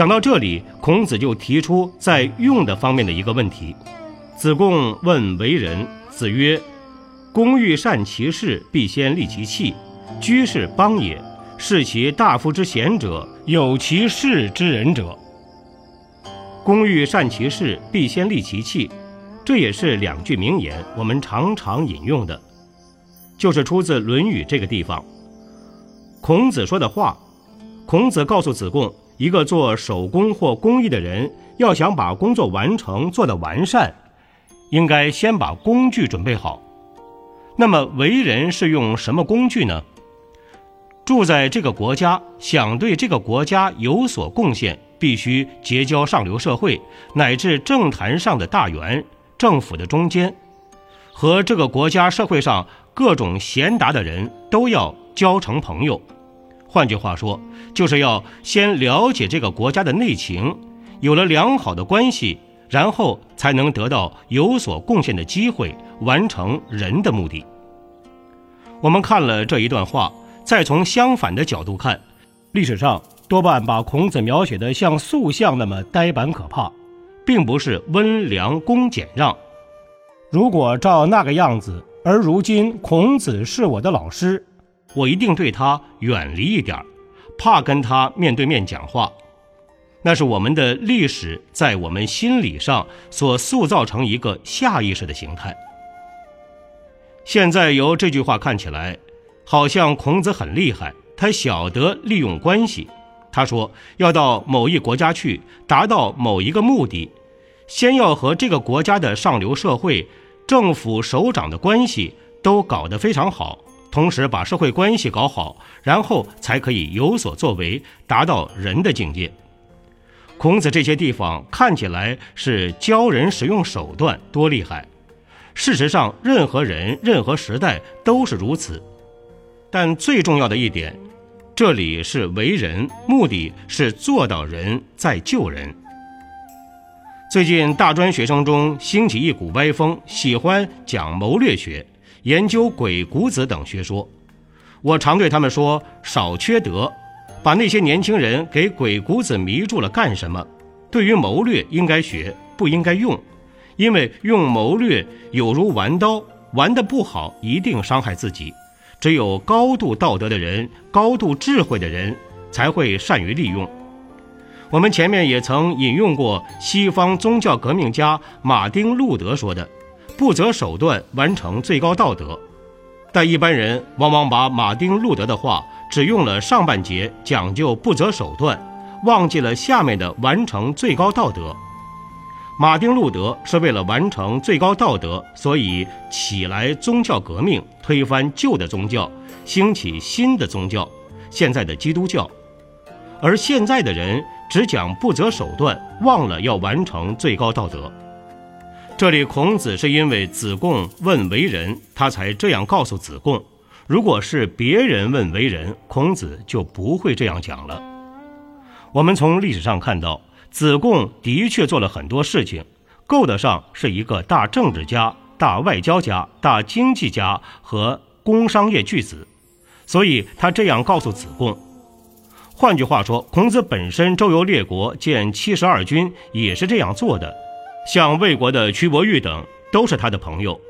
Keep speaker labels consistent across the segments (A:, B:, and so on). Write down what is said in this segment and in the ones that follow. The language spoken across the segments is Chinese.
A: 讲到这里，孔子就提出在用的方面的一个问题。子贡问为人，子曰：“工欲善其事，必先利其器。居士邦也，是其大夫之贤者，有其事之人者。工欲善其事，必先利其器。”这也是两句名言，我们常常引用的，就是出自《论语》这个地方。孔子说的话。孔子告诉子贡，一个做手工或工艺的人，要想把工作完成、做得完善，应该先把工具准备好。那么为人是用什么工具呢？住在这个国家，想对这个国家有所贡献，必须结交上流社会乃至政坛上的大员、政府的中间，和这个国家社会上各种贤达的人都要交成朋友。换句话说，就是要先了解这个国家的内情，有了良好的关系，然后才能得到有所贡献的机会，完成人的目的。我们看了这一段话，再从相反的角度看，历史上多半把孔子描写的像塑像那么呆板可怕，并不是温良恭俭让。如果照那个样子，而如今孔子是我的老师。我一定对他远离一点儿，怕跟他面对面讲话。那是我们的历史在我们心理上所塑造成一个下意识的形态。现在由这句话看起来，好像孔子很厉害，他晓得利用关系。他说要到某一国家去，达到某一个目的，先要和这个国家的上流社会、政府首长的关系都搞得非常好。同时把社会关系搞好，然后才可以有所作为，达到人的境界。孔子这些地方看起来是教人使用手段多厉害，事实上，任何人、任何时代都是如此。但最重要的一点，这里是为人，目的是做到人在救人。最近大专学生中兴起一股歪风，喜欢讲谋略学。研究鬼谷子等学说，我常对他们说：少缺德，把那些年轻人给鬼谷子迷住了干什么？对于谋略应该学，不应该用，因为用谋略有如玩刀，玩得不好一定伤害自己。只有高度道德的人、高度智慧的人才会善于利用。我们前面也曾引用过西方宗教革命家马丁·路德说的。不择手段完成最高道德，但一般人往往把马丁·路德的话只用了上半截，讲究不择手段，忘记了下面的完成最高道德。马丁·路德是为了完成最高道德，所以起来宗教革命，推翻旧的宗教，兴起新的宗教，现在的基督教。而现在的人只讲不择手段，忘了要完成最高道德。这里孔子是因为子贡问为人，他才这样告诉子贡。如果是别人问为人，孔子就不会这样讲了。我们从历史上看到，子贡的确做了很多事情，够得上是一个大政治家、大外交家、大经济家和工商业巨子，所以他这样告诉子贡。换句话说，孔子本身周游列国，建七十二军，也是这样做的。像魏国的屈伯玉等都是他的朋友，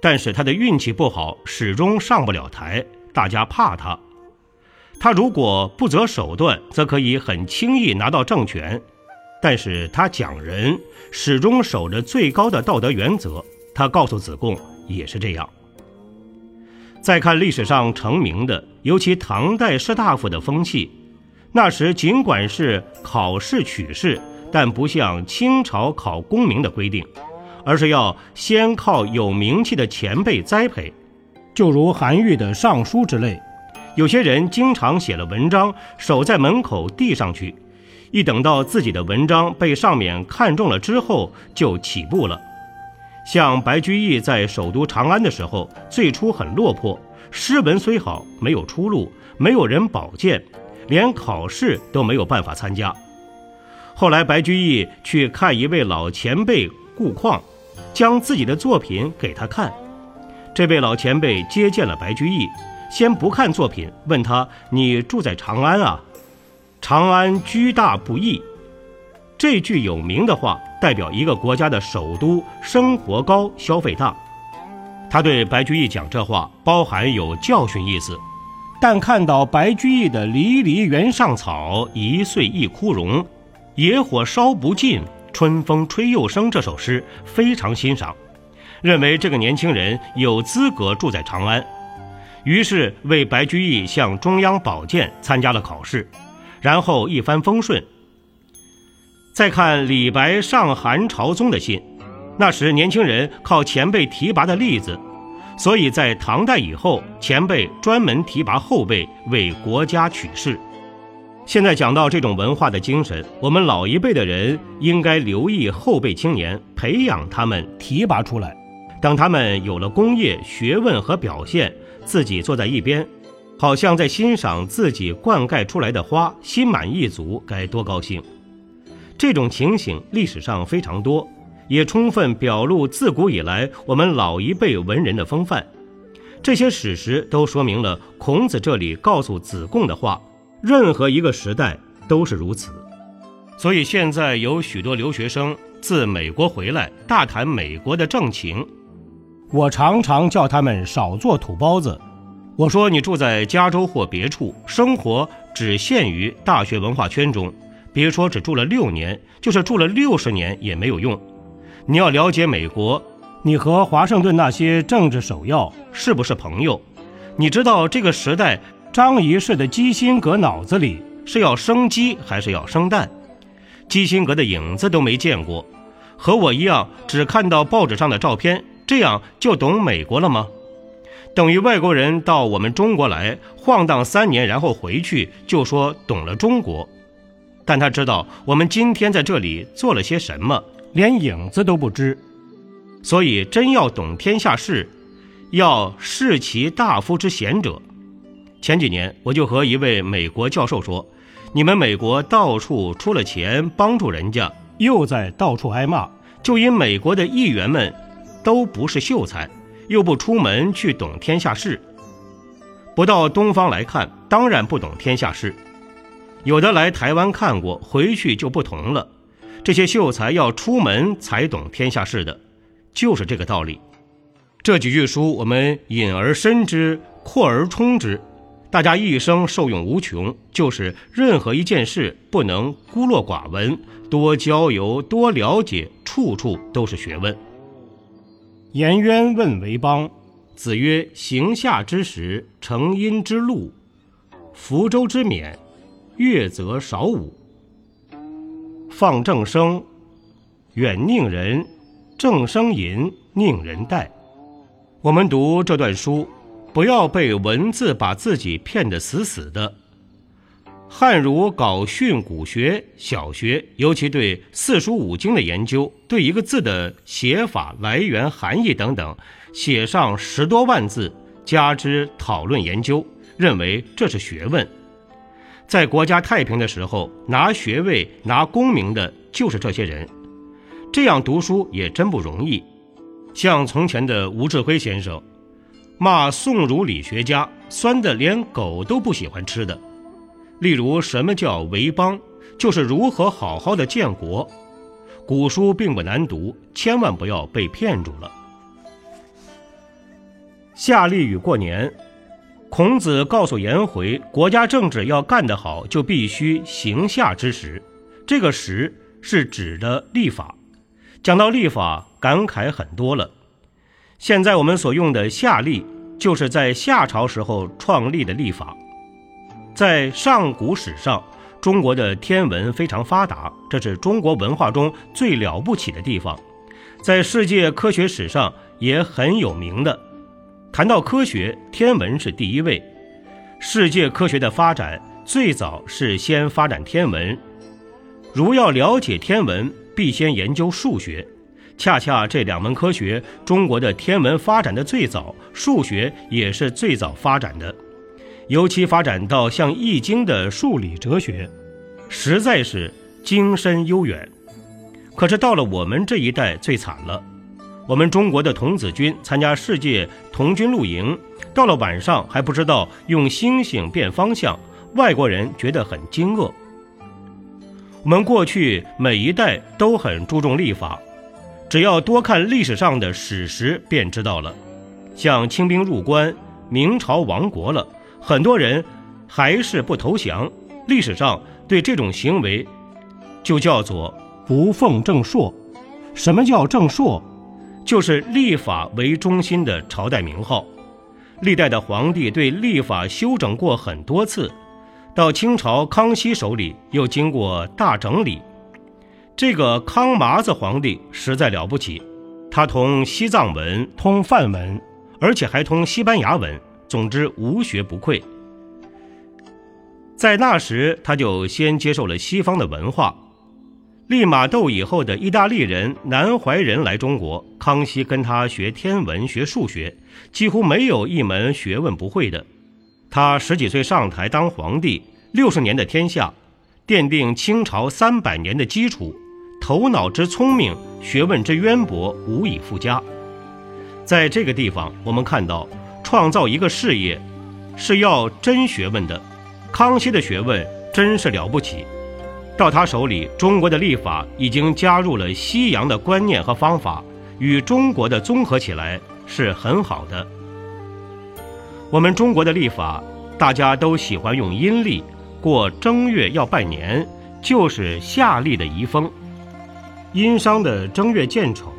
A: 但是他的运气不好，始终上不了台，大家怕他。他如果不择手段，则可以很轻易拿到政权，但是他讲人，始终守着最高的道德原则。他告诉子贡也是这样。再看历史上成名的，尤其唐代士大夫的风气，那时尽管是考试取士。但不像清朝考功名的规定，而是要先靠有名气的前辈栽培，就如韩愈的尚书之类。有些人经常写了文章，守在门口递上去；一等到自己的文章被上面看中了之后，就起步了。像白居易在首都长安的时候，最初很落魄，诗文虽好，没有出路，没有人保荐，连考试都没有办法参加。后来，白居易去看一位老前辈顾况，将自己的作品给他看。这位老前辈接见了白居易，先不看作品，问他：“你住在长安啊？长安居大不易。”这句有名的话，代表一个国家的首都生活高、消费大。他对白居易讲这话，包含有教训意思。但看到白居易的“离离原上草，一岁一枯荣”。野火烧不尽，春风吹又生。这首诗非常欣赏，认为这个年轻人有资格住在长安，于是为白居易向中央保荐，参加了考试，然后一帆风顺。再看李白上韩朝宗的信，那时年轻人靠前辈提拔的例子，所以在唐代以后，前辈专门提拔后辈为国家取士。现在讲到这种文化的精神，我们老一辈的人应该留意后辈青年，培养他们，提拔出来。等他们有了功业、学问和表现，自己坐在一边，好像在欣赏自己灌溉出来的花，心满意足，该多高兴！这种情形历史上非常多，也充分表露自古以来我们老一辈文人的风范。这些史实都说明了孔子这里告诉子贡的话。任何一个时代都是如此，所以现在有许多留学生自美国回来，大谈美国的政情。我常常叫他们少做土包子。我说你住在加州或别处，生活只限于大学文化圈中，别说只住了六年，就是住了六十年也没有用。你要了解美国，你和华盛顿那些政治首要是不是朋友？你知道这个时代。张仪式的基辛格脑子里是要生鸡还是要生蛋？基辛格的影子都没见过，和我一样只看到报纸上的照片，这样就懂美国了吗？等于外国人到我们中国来晃荡三年，然后回去就说懂了中国，但他知道我们今天在这里做了些什么，连影子都不知。所以真要懂天下事，要视其大夫之贤者。前几年，我就和一位美国教授说：“你们美国到处出了钱帮助人家，又在到处挨骂，就因美国的议员们都不是秀才，又不出门去懂天下事，不到东方来看，当然不懂天下事。有的来台湾看过，回去就不同了。这些秀才要出门才懂天下事的，就是这个道理。这几句书，我们引而深之，扩而充之。”大家一生受用无穷，就是任何一件事不能孤陋寡闻，多交游，多了解，处处都是学问。颜渊问为邦，子曰：“行夏之时，成阴之路，福州之勉，月则少武。放正声，远宁人，正声淫，宁人待。”我们读这段书。不要被文字把自己骗得死死的。汉儒搞训诂学，小学尤其对四书五经的研究，对一个字的写法、来源、含义等等，写上十多万字，加之讨论研究，认为这是学问。在国家太平的时候，拿学位、拿功名的就是这些人。这样读书也真不容易。像从前的吴志辉先生。骂宋儒理学家酸的连狗都不喜欢吃的，例如什么叫为邦，就是如何好好的建国。古书并不难读，千万不要被骗住了。夏历与过年，孔子告诉颜回，国家政治要干得好，就必须行夏之时。这个时是指的历法。讲到历法，感慨很多了。现在我们所用的夏历，就是在夏朝时候创立的历法。在上古史上，中国的天文非常发达，这是中国文化中最了不起的地方。在世界科学史上也很有名的。谈到科学，天文是第一位。世界科学的发展最早是先发展天文，如要了解天文，必先研究数学。恰恰这两门科学，中国的天文发展的最早，数学也是最早发展的，尤其发展到像《易经》的数理哲学，实在是精深悠远。可是到了我们这一代最惨了，我们中国的童子军参加世界童军露营，到了晚上还不知道用星星变方向，外国人觉得很惊愕。我们过去每一代都很注重历法。只要多看历史上的史实，便知道了。像清兵入关，明朝亡国了，很多人还是不投降。历史上对这种行为，就叫做不奉正朔。什么叫正朔？就是立法为中心的朝代名号。历代的皇帝对立法修整过很多次，到清朝康熙手里又经过大整理。这个康麻子皇帝实在了不起，他通西藏文，通梵文，而且还通西班牙文，总之无学不愧。在那时，他就先接受了西方的文化。利玛窦以后的意大利人、南怀仁来中国，康熙跟他学天文学、数学，几乎没有一门学问不会的。他十几岁上台当皇帝，六十年的天下，奠定清朝三百年的基础。头脑之聪明，学问之渊博，无以复加。在这个地方，我们看到，创造一个事业，是要真学问的。康熙的学问真是了不起，到他手里，中国的历法已经加入了西洋的观念和方法，与中国的综合起来是很好的。我们中国的历法，大家都喜欢用阴历，过正月要拜年，就是夏历的遗风。殷商的正月建丑，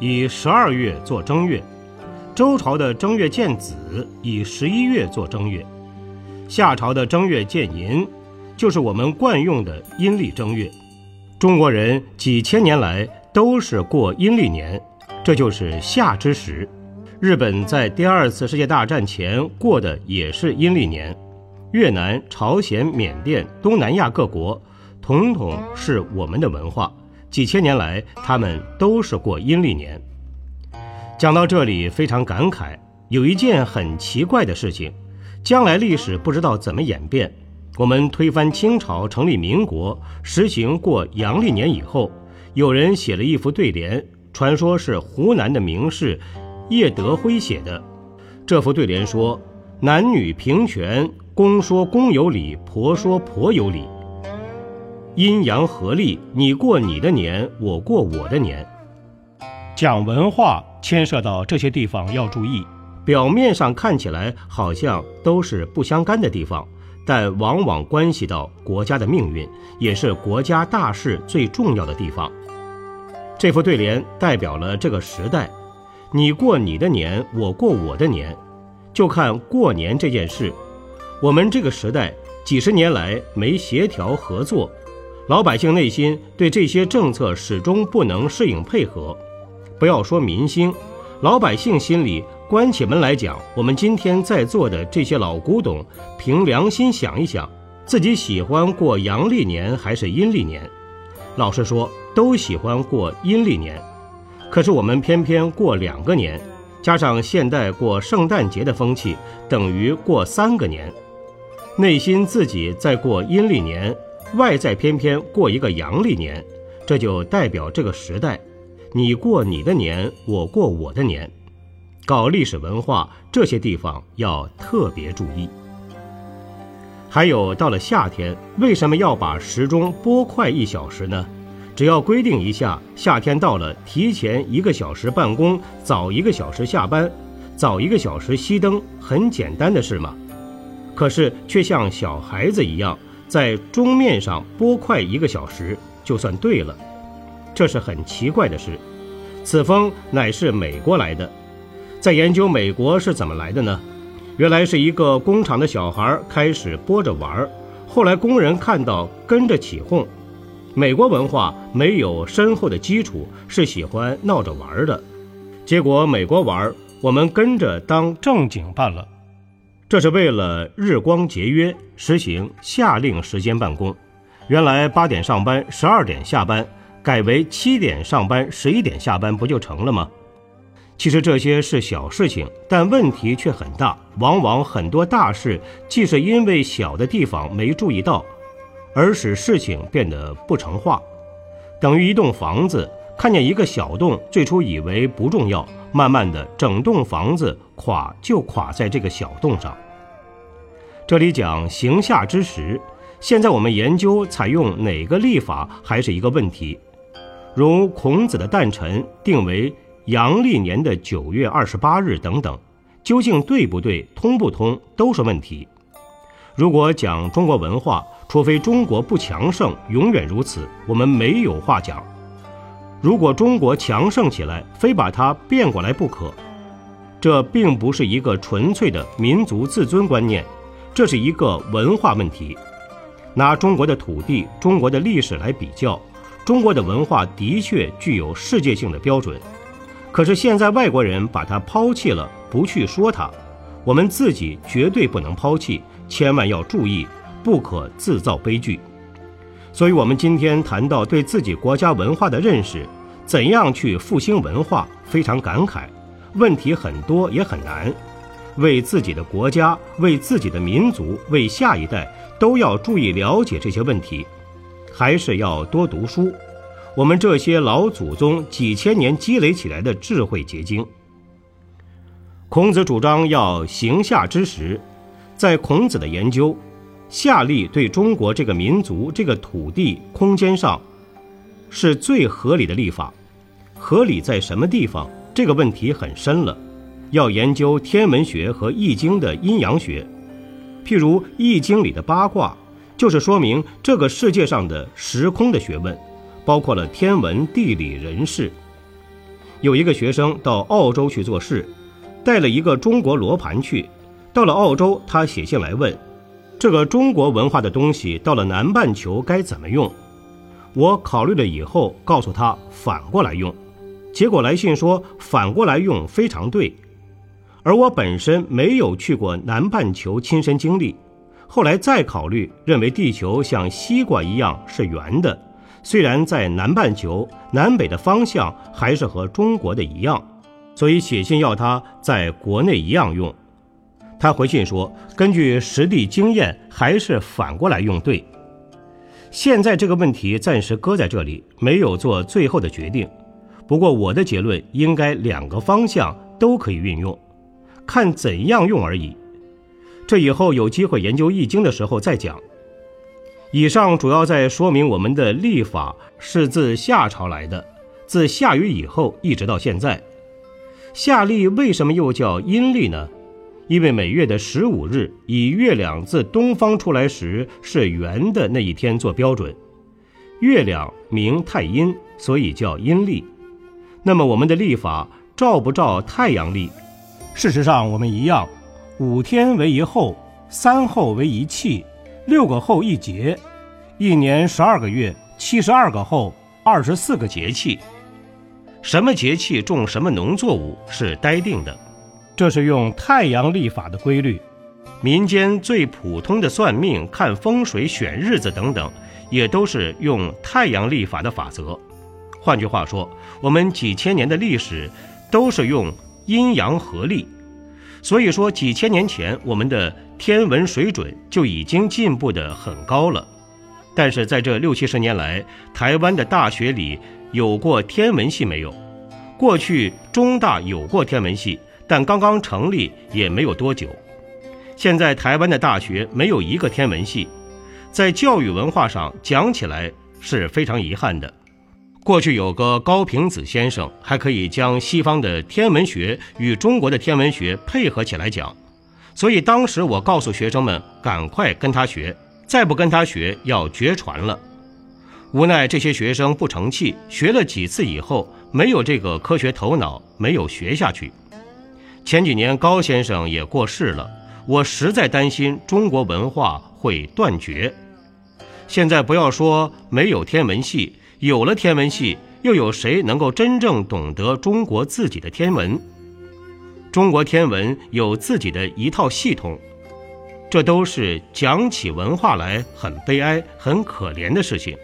A: 以十二月做正月；周朝的正月建子，以十一月做正月；夏朝的正月建寅，就是我们惯用的阴历正月。中国人几千年来都是过阴历年，这就是夏之时。日本在第二次世界大战前过的也是阴历年，越南、朝鲜、缅甸、东南亚各国，统统是我们的文化。几千年来，他们都是过阴历年。讲到这里，非常感慨，有一件很奇怪的事情：将来历史不知道怎么演变。我们推翻清朝，成立民国，实行过阳历年以后，有人写了一幅对联，传说是湖南的名士叶德辉写的。这幅对联说：“男女平权，公说公有理，婆说婆有理。”阴阳合力，你过你的年，我过我的年。讲文化牵涉到这些地方要注意，表面上看起来好像都是不相干的地方，但往往关系到国家的命运，也是国家大事最重要的地方。这副对联代表了这个时代，你过你的年，我过我的年，就看过年这件事。我们这个时代几十年来没协调合作。老百姓内心对这些政策始终不能适应配合，不要说民心，老百姓心里关起门来讲，我们今天在座的这些老古董，凭良心想一想，自己喜欢过阳历年还是阴历年？老实说，都喜欢过阴历年。可是我们偏偏过两个年，加上现代过圣诞节的风气，等于过三个年，内心自己在过阴历年。外在偏偏过一个阳历年，这就代表这个时代，你过你的年，我过我的年。搞历史文化这些地方要特别注意。还有到了夏天，为什么要把时钟拨快一小时呢？只要规定一下，夏天到了，提前一个小时办公，早一个小时下班，早一个小时熄灯，很简单的事嘛。可是却像小孩子一样。在钟面上拨快一个小时，就算对了，这是很奇怪的事。此风乃是美国来的，在研究美国是怎么来的呢？原来是一个工厂的小孩开始拨着玩儿，后来工人看到跟着起哄。美国文化没有深厚的基础，是喜欢闹着玩儿的。结果美国玩儿，我们跟着当正经办了。这是为了日光节约，实行夏令时间办公。原来八点上班，十二点下班，改为七点上班，十一点下班，不就成了吗？其实这些是小事情，但问题却很大。往往很多大事，既是因为小的地方没注意到，而使事情变得不成话。等于一栋房子，看见一个小洞，最初以为不重要，慢慢的，整栋房子垮就垮在这个小洞上。这里讲行夏之时，现在我们研究采用哪个历法还是一个问题。如孔子的诞辰定为。阳历年的九月二十八日等等，究竟对不对、通不通，都是问题。如果讲中国文化，除非中国不强盛，永远如此，我们没有话讲。如果中国强盛起来，非把它变过来不可。这并不是一个纯粹的民族自尊观念，这是一个文化问题。拿中国的土地、中国的历史来比较，中国的文化的确具有世界性的标准。可是现在外国人把它抛弃了，不去说它，我们自己绝对不能抛弃，千万要注意，不可自造悲剧。所以，我们今天谈到对自己国家文化的认识，怎样去复兴文化，非常感慨。问题很多，也很难。为自己的国家，为自己的民族，为下一代，都要注意了解这些问题，还是要多读书。我们这些老祖宗几千年积累起来的智慧结晶。孔子主张要行下之时，在孔子的研究，夏历对中国这个民族、这个土地、空间上，是最合理的历法。合理在什么地方？这个问题很深了，要研究天文学和易经的阴阳学。譬如易经里的八卦，就是说明这个世界上的时空的学问。包括了天文、地理、人事。有一个学生到澳洲去做事，带了一个中国罗盘去。到了澳洲，他写信来问：这个中国文化的东西到了南半球该怎么用？我考虑了以后，告诉他反过来用。结果来信说反过来用非常对。而我本身没有去过南半球亲身经历，后来再考虑，认为地球像西瓜一样是圆的。虽然在南半球南北的方向还是和中国的一样，所以写信要他在国内一样用。他回信说，根据实地经验，还是反过来用对。现在这个问题暂时搁在这里，没有做最后的决定。不过我的结论应该两个方向都可以运用，看怎样用而已。这以后有机会研究易经的时候再讲。以上主要在说明我们的历法是自夏朝来的，自夏禹以后一直到现在。夏历为什么又叫阴历呢？因为每月的十五日以月亮自东方出来时是圆的那一天做标准，月亮名太阴，所以叫阴历。那么我们的历法照不照太阳历？事实上我们一样，五天为一候，三候为一气。六个后一节，一年十二个月，七十二个后，二十四个节气。什么节气种什么农作物是待定的，这是用太阳历法的规律。民间最普通的算命、看风水、选日子等等，也都是用太阳历法的法则。换句话说，我们几千年的历史都是用阴阳合历。所以说，几千年前我们的。天文水准就已经进步得很高了，但是在这六七十年来，台湾的大学里有过天文系没有？过去中大有过天文系，但刚刚成立也没有多久。现在台湾的大学没有一个天文系，在教育文化上讲起来是非常遗憾的。过去有个高平子先生，还可以将西方的天文学与中国的天文学配合起来讲。所以当时我告诉学生们，赶快跟他学，再不跟他学要绝传了。无奈这些学生不成器，学了几次以后没有这个科学头脑，没有学下去。前几年高先生也过世了，我实在担心中国文化会断绝。现在不要说没有天文系，有了天文系，又有谁能够真正懂得中国自己的天文？中国天文有自己的一套系统，这都是讲起文化来很悲哀、很可怜的事情。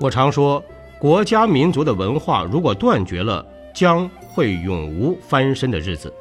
A: 我常说，国家民族的文化如果断绝了，将会永无翻身的日子。